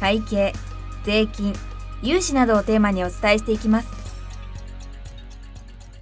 会計税金融資などをテーマにお伝えしていきます。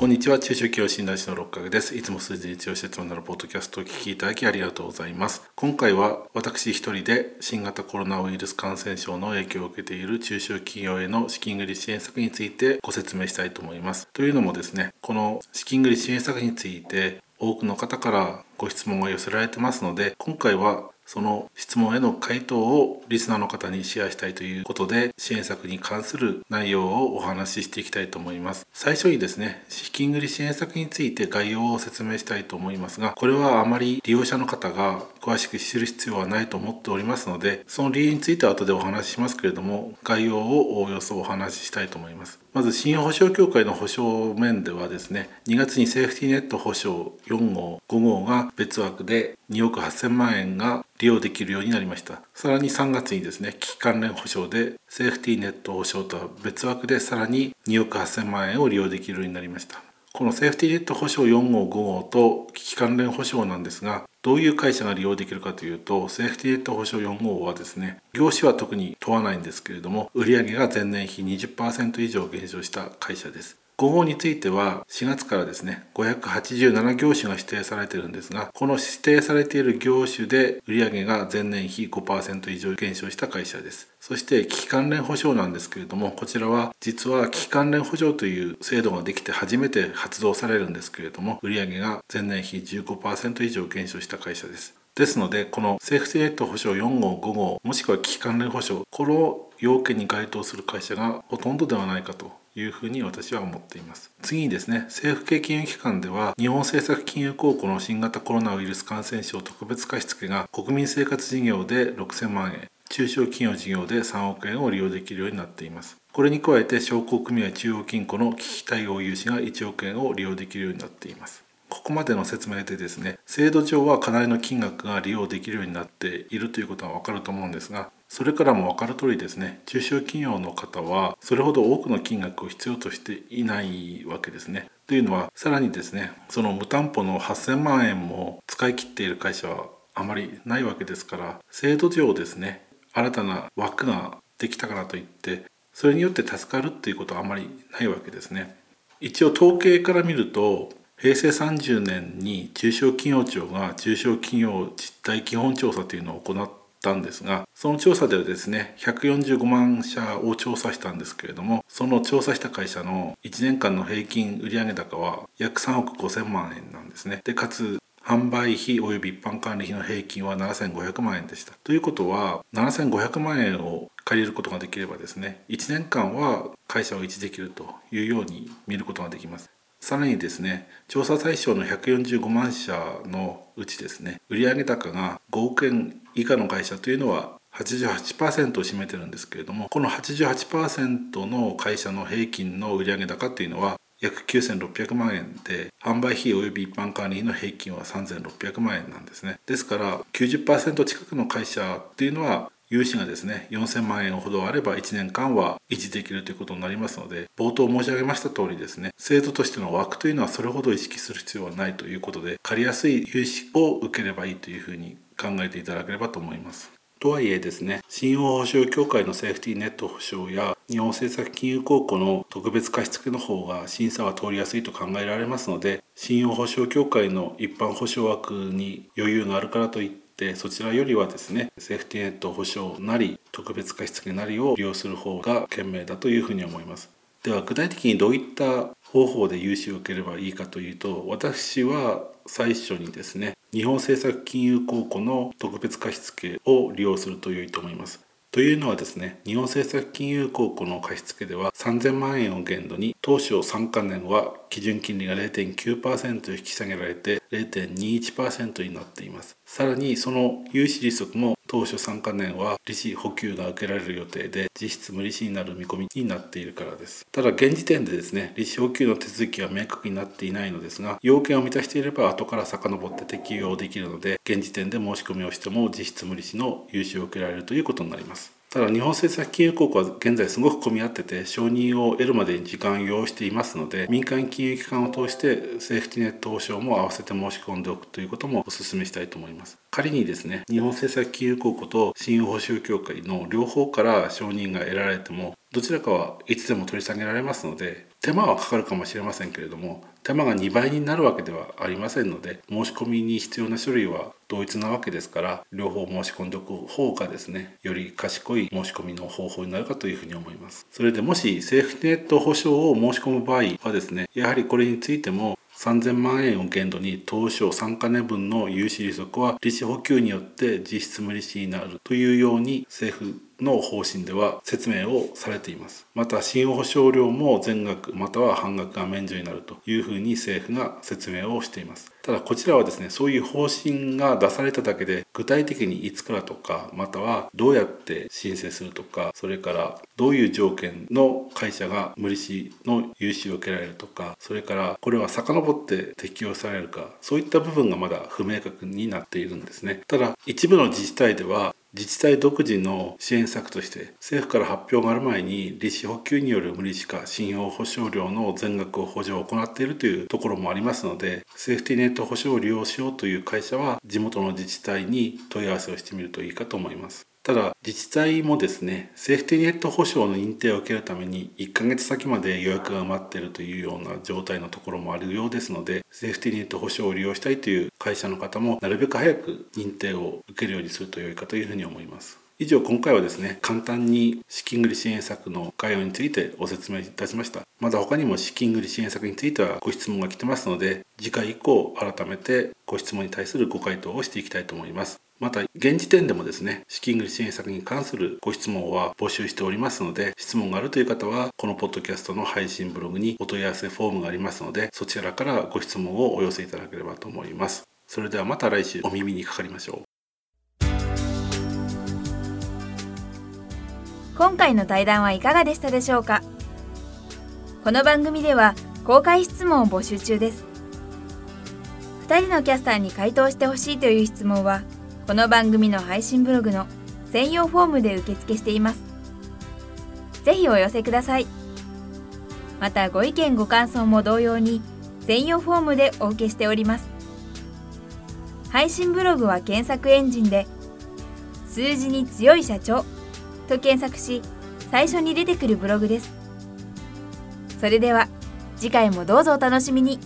こんにちは。中小企業診断士の六角です。いつも数字一応施設になるポッドキャストをお聞きいただきありがとうございます。今回は私一人で新型コロナウイルス感染症の影響を受けている中小企業への資金繰り支援策についてご説明したいと思います。というのもですねこの資金繰り支援策について多くの方からご質問が寄せられてますので今回はその質問への回答をリスナーの方にシェアしたいということで支援策に関する内容をお話ししていきたいと思います。最初にですね資金繰り支援策について概要を説明したいと思いますがこれはあまり利用者の方が詳しく知る必要はないと思っておりますのでその理由については後でお話ししますけれども概要をおおよそお話ししたいと思います。まず信用保証協会の保証面ではですね2月にセーフティーネット保証4号5号が別枠で2億8000万円が利用できるようになりました。さらに3月にですね危機関連保証でセーフティーネット保証とは別枠でさらに2億8000万円を利用できるようになりました。このセーフティーネット保証4号5号と危機関連保証なんですがどういう会社が利用できるかというとセーフティーネット保証4号はですね業種は特に問わないんですけれども売上が前年比20%以上減少した会社です。5号については4月からですね587業種が指定されてるんですがこの指定されている業種で売上が前年比5%以上減少した会社です。そして危機関連保証なんですけれどもこちらは実は危機関連保証という制度ができて初めて発動されるんですけれども売上が前年比15%以上減少した会社です。ですのでこのセーフティネット保証4号5号もしくは危機関連保証この要件に該当する会社がほとんどではないかというふうに私は思っています。次にですね政府系金融機関では日本政策金融公庫の新型コロナウイルス感染症特別貸付が国民生活事業で6000万円中小企業事業で3億円を利用できるようになっています。これに加えて商工組合中央金庫の危機対応融資が1億円を利用できるようになっています。ここまでの説明でですね制度上はかなりの金額が利用できるようになっているということは分かると思うんですがそれからも分かる通りですね中小企業の方はそれほど多くの金額を必要としていないわけですね。というのはさらにですねその無担保の8,000万円も使い切っている会社はあまりないわけですから制度上ですね新たな枠ができたからといってそれによって助かるっていうことはあまりないわけですね。一応統計から見ると平成30年に中小企業庁が中小企業実態基本調査というのを行ったんですがその調査ではですね145万社を調査したんですけれどもその調査した会社の1年間の平均売上高は約3億5000万円なんですねでかつ販売費及び一般管理費の平均は7500万円でした。ということは7500万円を借りることができればですね1年間は会社を維持できるというように見ることができます。さらにですね調査対象の145万社のうちですね売上高が5億円以下の会社というのは88%を占めてるんですけれどもこの88%の会社の平均の売上高というのは約9600万円で販売費及び一般管理費の平均は3600万円なんですね。ですから90%近くの会社っていうのは融資がですね4000万円ほどあれば1年間は維持できるということになりますので冒頭申し上げました通りですね制度としての枠というのはそれほど意識する必要はないということで借りやすい融資を受ければいいというふうに考えていただければと思います。とはいえですね、信用保証協会のセーフティーネット保証や日本政策金融公庫の特別貸付の方が審査は通りやすいと考えられますので、信用保証協会の一般保証枠に余裕があるからといってそちらよりはですねセーフティーネット保証なり特別貸付なりを利用する方が賢明だというふうに思います。では具体的にどういった方法で融資を受ければいいかというと私は最初にですね日本政策金融公庫の特別貸付を利用すると良いと思います。というのはですね、日本政策金融公庫の貸付では3000万円を限度に当初3か年は基準金利が0.9%引き下げられて0.21%になっています。さらにその融資利息も当初3カ年は利子補給が受けられる予定で実質無利子になる見込みになっているからです。ただ現時点でですね利子補給の手続きは明確になっていないのですが要件を満たしていれば後から遡って適用できるので現時点で申し込みをしても実質無利子の融資を受けられるということになります。ただ日本政策金融公庫は現在すごく混み合ってて承認を得るまでに時間を要していますので民間金融機関を通してセーフティネット保証も合わせて申し込んでおくということもお勧めしたいと思います。仮にですね日本政策金融公庫と信用保証協会の両方から承認が得られてもどちらかはいつでも取り下げられますので手間はかかるかもしれませんけれども手間が2倍になるわけではありませんので申し込みに必要な書類は同一なわけですから両方申し込んでおく方がですねより賢い申し込みの方法になるかというふうに思います。それでもしセーフティネット保証を申し込む場合はですねやはりこれについても3000万円を限度に当初3カ年分の融資利息は利子補給によって実質無利子になるというように政府の方針では説明をされています。また信用保証料も全額または半額が免除になるというふうに政府が説明をしています。ただこちらはですねそういう方針が出されただけで具体的にいつからとかまたはどうやって申請するとかそれからどういう条件の会社が無利子の融資を受けられるとかそれからこれは遡って適用されるかそういった部分がまだ不明確になっているんですね。ただ一部の自治体では自治体独自の支援策として政府から発表がある前に利子補給による無利子化信用保証料の全額補助を行っているというところもありますのでセーフティネット保証を利用しようという会社は地元の自治体に問い合わせをしてみるといいかと思います。ただ自治体もですねセーフティネット保証の認定を受けるために1ヶ月先まで予約が埋まっているというような状態のところもあるようですのでセーフティネット保証を利用したいという会社の方もなるべく早く認定を受けるようにすると良いかというふうに思います。以上今回はですね簡単に資金繰り支援策の概要についてご説明いたしました。まだ他にも資金繰り支援策についてはご質問が来てますので次回以降改めてご質問に対するご回答をしていきたいと思います。また現時点でもですね資金繰り支援策に関するご質問は募集しておりますので質問があるという方はこのポッドキャストの配信ブログにお問い合わせフォームがありますのでそちらからご質問をお寄せいただければと思います。それではまた来週お耳にかかりましょう。今回の対談はいかがでしたでしょうか？この番組では公開質問を募集中です。2人のキャスターに回答してほしいという質問はこの番組の配信ブログの専用フォームで受付しています。ぜひお寄せください。またご意見ご感想も同様に専用フォームでお受けしております。配信ブログは検索エンジンで数字に強い社長と検索し最初に出てくるブログです。それでは次回もどうぞお楽しみに。